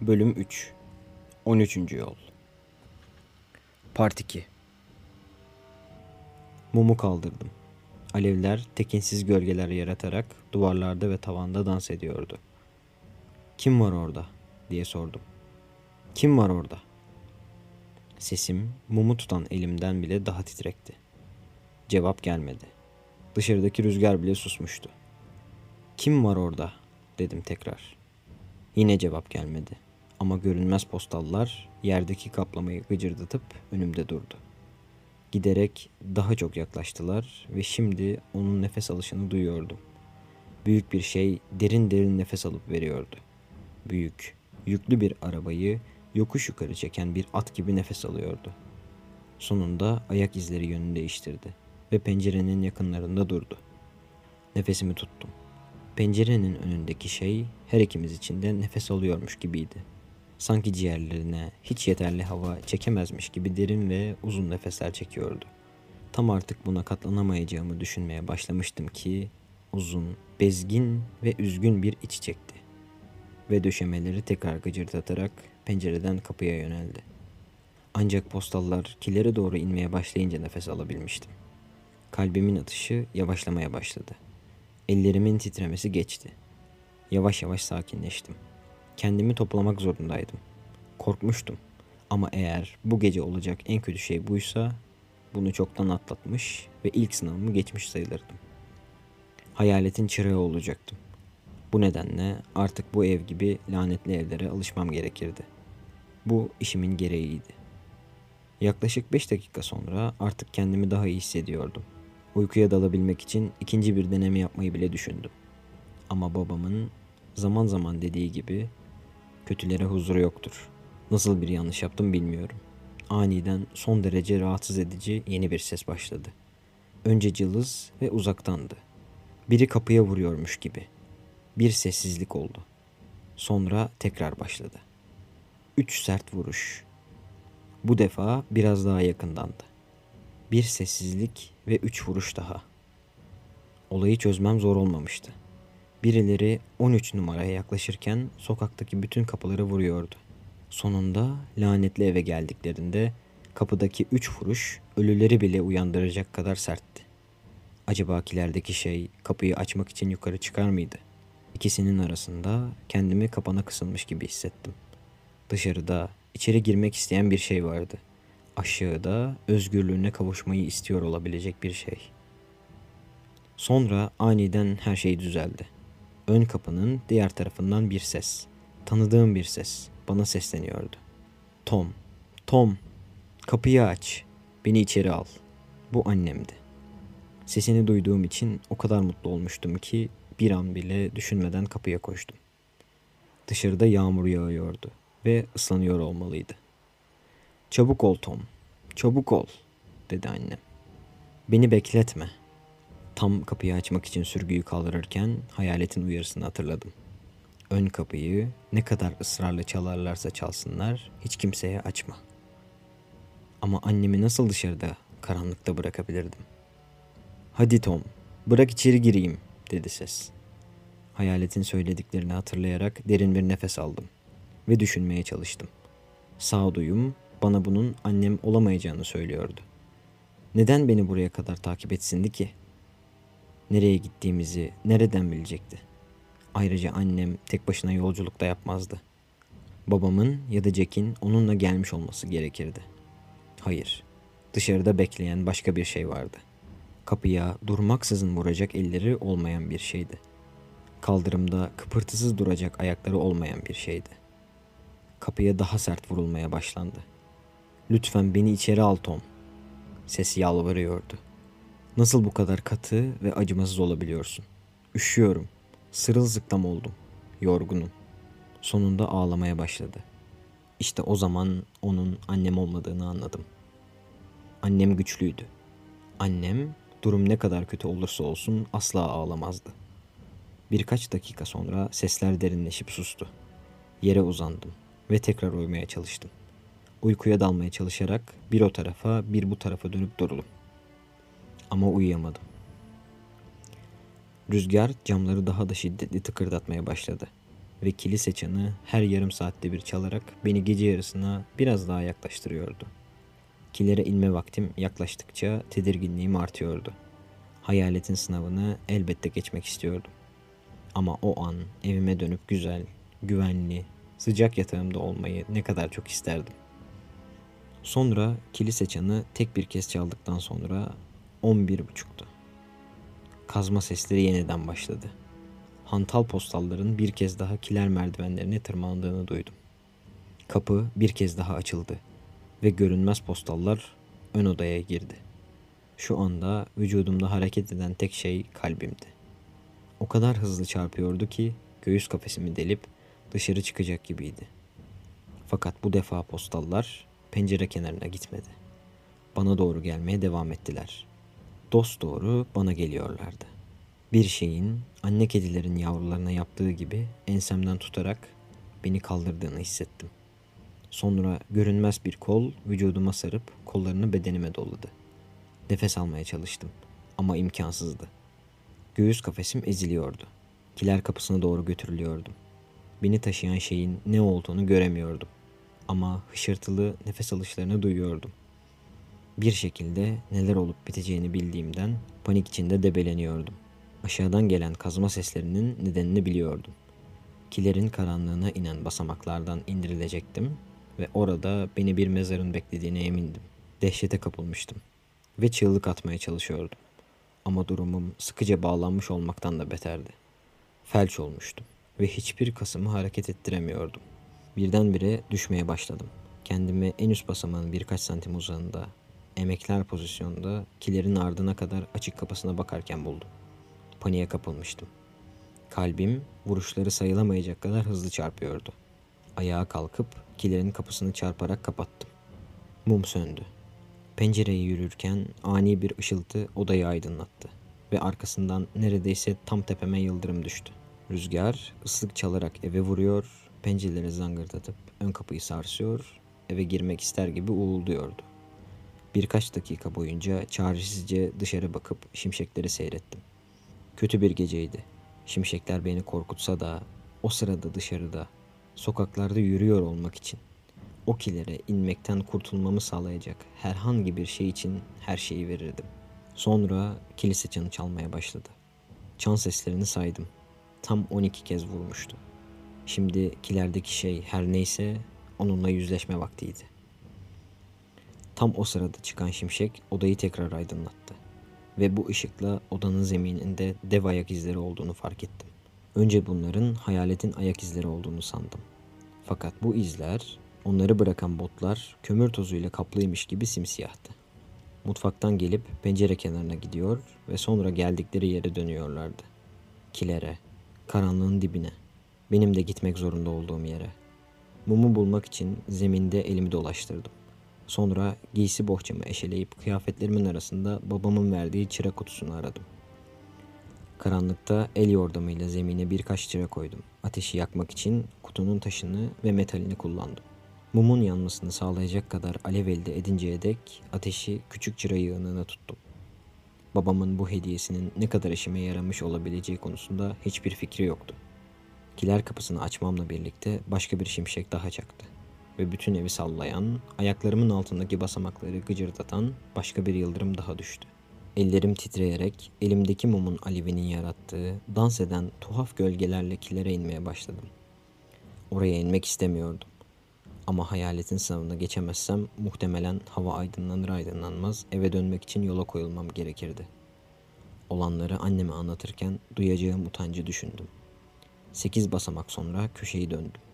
Bölüm 3 13. Yol Part 2 Mumu kaldırdım. Alevler tekinsiz gölgeler yaratarak duvarlarda ve tavanda dans ediyordu. Kim var orada diye sordum. Kim var orada? Sesim mumu tutan elimden bile daha titrekti. Cevap gelmedi. Dışarıdaki rüzgar bile susmuştu. Kim var orada dedim tekrar. Yine cevap gelmedi. Ama görünmez postallar yerdeki kaplamayı gıcırdatıp önümde durdu. Giderek daha çok yaklaştılar ve şimdi onun nefes alışını duyuyordum. Büyük bir şey derin derin nefes alıp veriyordu. Büyük, yüklü bir arabayı yokuş yukarı çeken bir at gibi nefes alıyordu. Sonunda ayak izleri yönünü değiştirdi ve pencerenin yakınlarında durdu. Nefesimi tuttum. Pencerenin önündeki şey her ikimiz için de nefes alıyormuş gibiydi. Sanki ciğerlerine hiç yeterli hava çekemezmiş gibi derin ve uzun nefesler çekiyordu. Tam artık buna katlanamayacağımı düşünmeye başlamıştım ki uzun, bezgin ve üzgün bir iç çekti. Ve döşemeleri tekrar gıcırdatarak pencereden kapıya yöneldi. Ancak postallar kilere doğru inmeye başlayınca nefes alabilmiştim. Kalbimin atışı yavaşlamaya başladı. Ellerimin titremesi geçti. Yavaş yavaş sakinleştim. Kendimi toplamak zorundaydım. Korkmuştum. Ama eğer bu gece olacak en kötü şey buysa bunu çoktan atlatmış ve ilk sınavımı geçmiş sayılırdım. Hayaletin çırağı olacaktım. Bu nedenle artık bu ev gibi lanetli evlere alışmam gerekirdi. Bu işimin gereğiydi. Yaklaşık 5 dakika sonra artık kendimi daha iyi hissediyordum. Uykuya dalabilmek için ikinci bir deneme yapmayı bile düşündüm. Ama babamın zaman zaman dediği gibi kötülere huzuru yoktur. Nasıl bir yanlış yaptım bilmiyorum. Aniden son derece rahatsız edici yeni bir ses başladı. Önce cılız ve uzaktandı. Biri kapıya vuruyormuş gibi. Bir sessizlik oldu. Sonra tekrar başladı. Üç sert vuruş. Bu defa biraz daha yakındandı. Bir sessizlik ve üç vuruş daha. Olayı çözmem zor olmamıştı. Birileri 13 numaraya yaklaşırken sokaktaki bütün kapıları vuruyordu. Sonunda lanetli eve geldiklerinde kapıdaki üç vuruş ölüleri bile uyandıracak kadar sertti. Acaba kilerdeki şey kapıyı açmak için yukarı çıkar mıydı? İkisinin arasında kendimi kapana kısılmış gibi hissettim. Dışarıda içeri girmek isteyen bir şey vardı. Aşağıda özgürlüğüne kavuşmayı istiyor olabilecek bir şey. Sonra aniden her şey düzeldi. Ön kapının diğer tarafından bir ses. Tanıdığım bir ses bana sesleniyordu. Tom, Tom, kapıyı aç. Beni içeri al. Bu annemdi. Sesini duyduğum için o kadar mutlu olmuştum ki bir an bile düşünmeden kapıya koştum. Dışarıda yağmur yağıyordu ve ıslanıyor olmalıydı. Çabuk ol Tom, çabuk ol, dedi annem. Beni bekletme. Tam kapıyı açmak için sürgüyü kaldırırken hayaletin uyarısını hatırladım. Ön kapıyı ne kadar ısrarla çalarlarsa çalsınlar hiç kimseye açma. Ama annemi nasıl dışarıda karanlıkta bırakabilirdim? Hadi Tom, bırak içeri gireyim, dedi ses. Hayaletin söylediklerini hatırlayarak derin bir nefes aldım ve düşünmeye çalıştım. Sağduyum bana bunun annem olamayacağını söylüyordu. Neden beni buraya kadar takip etsindi ki? Nereye gittiğimizi nereden bilecekti? Ayrıca annem tek başına yolculukta yapmazdı. Babamın ya da Jack'in onunla gelmiş olması gerekirdi. Hayır, dışarıda bekleyen başka bir şey vardı. Kapıya durmaksızın vuracak elleri olmayan bir şeydi. Kaldırımda kıpırtısız duracak ayakları olmayan bir şeydi. Kapıya daha sert vurulmaya başlandı. Lütfen beni içeri al Tom. Sesi yalvarıyordu. Nasıl bu kadar katı ve acımasız olabiliyorsun? Üşüyorum. Sırılsıklam oldum. Yorgunum. Sonunda ağlamaya başladı. İşte o zaman onun annem olmadığını anladım. Annem güçlüydü. Annem durum ne kadar kötü olursa olsun asla ağlamazdı. Birkaç dakika sonra sesler derinleşip sustu. Yere uzandım ve tekrar uyumaya çalıştım. Uykuya dalmaya çalışarak bir o tarafa bir bu tarafa dönüp durdum. Ama uyuyamadım. Rüzgar camları daha da şiddetli tıkırdatmaya başladı. ve kilise çanı her yarım saatte bir çalarak beni gece yarısına biraz daha yaklaştırıyordu. Kilere inme vaktim yaklaştıkça tedirginliğim artıyordu. Hayaletin sınavını elbette geçmek istiyordum. Ama o an evime dönüp güzel, güvenli, sıcak yatağımda olmayı ne kadar çok isterdim. Sonra kilise çanı tek bir kez çaldıktan sonra 11.30'tu. Kazma sesleri yeniden başladı. Hantal postalların bir kez daha kiler merdivenlerine tırmandığını duydum. Kapı bir kez daha açıldı ve görünmez postallar ön odaya girdi. Şu anda vücudumda hareket eden tek şey kalbimdi. O kadar hızlı çarpıyordu ki göğüs kafesimi delip dışarı çıkacak gibiydi. Fakat bu defa postallar pencere kenarına gitmedi. Bana doğru gelmeye devam ettiler. Dost doğru bana geliyorlardı. Bir şeyin anne kedilerin yavrularına yaptığı gibi ensemden tutarak beni kaldırdığını hissettim. Sonra görünmez bir kol vücuduma sarıp kollarını bedenime doladı. Nefes almaya çalıştım ama imkansızdı. Göğüs kafesim eziliyordu. Kiler kapısına doğru götürülüyordum. Beni taşıyan şeyin ne olduğunu göremiyordum. Ama hışırtılı nefes alışlarını duyuyordum. Bir şekilde neler olup biteceğini bildiğimden panik içinde debeleniyordum. Aşağıdan gelen kazma seslerinin nedenini biliyordum. Kilerin karanlığına inen basamaklardan indirilecektim ve orada beni bir mezarın beklediğine emindim. Dehşete kapılmıştım ve çığlık atmaya çalışıyordum. Ama durumum sıkıca bağlanmış olmaktan da beterdi. Felç olmuştum ve hiçbir kasımı hareket ettiremiyordum. Birdenbire düşmeye başladım. Kendimi en üst basamağın birkaç santim uzağında, emekler pozisyonda kilerin ardına kadar açık kapısına bakarken buldum. Paniğe kapılmıştım. Kalbim vuruşları sayılamayacak kadar hızlı çarpıyordu. Ayağa kalkıp kilerin kapısını çarparak kapattım. Mum söndü. Pencereyi yürürken ani bir ışıltı odayı aydınlattı ve arkasından neredeyse tam tepeme yıldırım düştü. Rüzgar ıslık çalarak eve vuruyor, pencereleri zangırdatıp ön kapıyı sarsıyor, eve girmek ister gibi uğulduyordu. Birkaç dakika boyunca çaresizce dışarı bakıp şimşekleri seyrettim. Kötü bir geceydi. Şimşekler beni korkutsa da o sırada dışarıda, sokaklarda yürüyor olmak için o kilere inmekten kurtulmamı sağlayacak herhangi bir şey için her şeyi verirdim. Sonra kilise çanı çalmaya başladı. Çan seslerini saydım. Tam 12 kez vurmuştu. Şimdi kilerdeki şey her neyse onunla yüzleşme vaktiydi. Tam o sırada çıkan şimşek odayı tekrar aydınlattı. Ve bu ışıkla odanın zemininde dev ayak izleri olduğunu fark ettim. Önce bunların hayaletin ayak izleri olduğunu sandım. Fakat bu izler Onları bırakan botlar kömür tozuyla kaplıymış gibi simsiyahtı. Mutfaktan gelip pencere kenarına gidiyor ve sonra geldikleri yere dönüyorlardı. Kilere, karanlığın dibine, benim de gitmek zorunda olduğum yere. Mumu bulmak için zeminde elimi dolaştırdım. Sonra giysi bohçamı eşeleyip kıyafetlerimin arasında babamın verdiği çıra kutusunu aradım. Karanlıkta el yordamıyla zemine birkaç çıra koydum. Ateşi yakmak için kutunun taşını ve metalini kullandım. Mumun yanmasını sağlayacak kadar alev elde edinceye dek ateşi küçük çıra yığınına tuttum. Babamın bu hediyesinin ne kadar işime yaramış olabileceği konusunda hiçbir fikri yoktu. Kiler kapısını açmamla birlikte başka bir şimşek daha çaktı. Ve bütün evi sallayan, ayaklarımın altındaki basamakları gıcırdatan başka bir yıldırım daha düştü. Ellerim titreyerek elimdeki mumun alevinin yarattığı, dans eden tuhaf gölgelerle kilere inmeye başladım. Oraya inmek istemiyordum. Ama hayaletin sınavına geçemezsem muhtemelen hava aydınlanır aydınlanmaz eve dönmek için yola koyulmam gerekirdi. Olanları anneme anlatırken duyacağım utancı düşündüm. Sekiz basamak sonra köşeyi döndüm.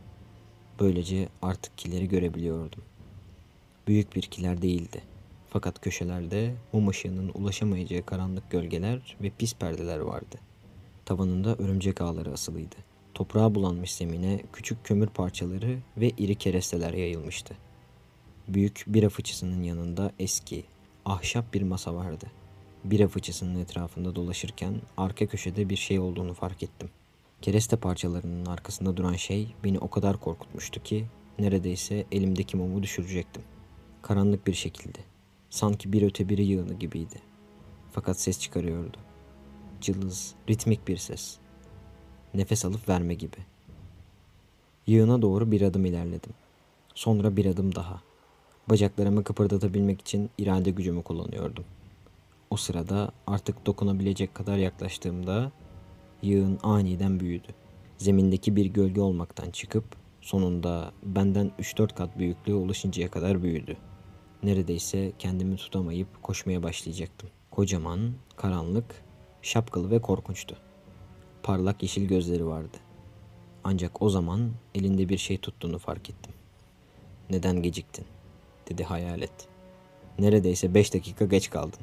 Böylece artık kileri görebiliyordum. Büyük bir kiler değildi. Fakat köşelerde mum ışığının ulaşamayacağı karanlık gölgeler ve pis perdeler vardı. Tavanında örümcek ağları asılıydı. Toprağa bulanmış zemine küçük kömür parçaları ve iri keresteler yayılmıştı. Büyük bira fıçısının yanında eski, ahşap bir masa vardı. Bira fıçısının etrafında dolaşırken arka köşede bir şey olduğunu fark ettim. Kereste parçalarının arkasında duran şey beni o kadar korkutmuştu ki neredeyse elimdeki mumu düşürecektim. Karanlık bir şekilde. Sanki bir öte biri yığını gibiydi. Fakat ses çıkarıyordu. Cılız, ritmik bir ses nefes alıp verme gibi. Yığına doğru bir adım ilerledim. Sonra bir adım daha. Bacaklarımı kıpırdatabilmek için irade gücümü kullanıyordum. O sırada artık dokunabilecek kadar yaklaştığımda yığın aniden büyüdü. Zemindeki bir gölge olmaktan çıkıp sonunda benden 3-4 kat büyüklüğe ulaşıncaya kadar büyüdü. Neredeyse kendimi tutamayıp koşmaya başlayacaktım. Kocaman, karanlık, şapkalı ve korkunçtu. Parlak yeşil gözleri vardı. Ancak o zaman elinde bir şey tuttuğunu fark ettim. Neden geciktin? dedi hayalet. Neredeyse beş dakika geç kaldın.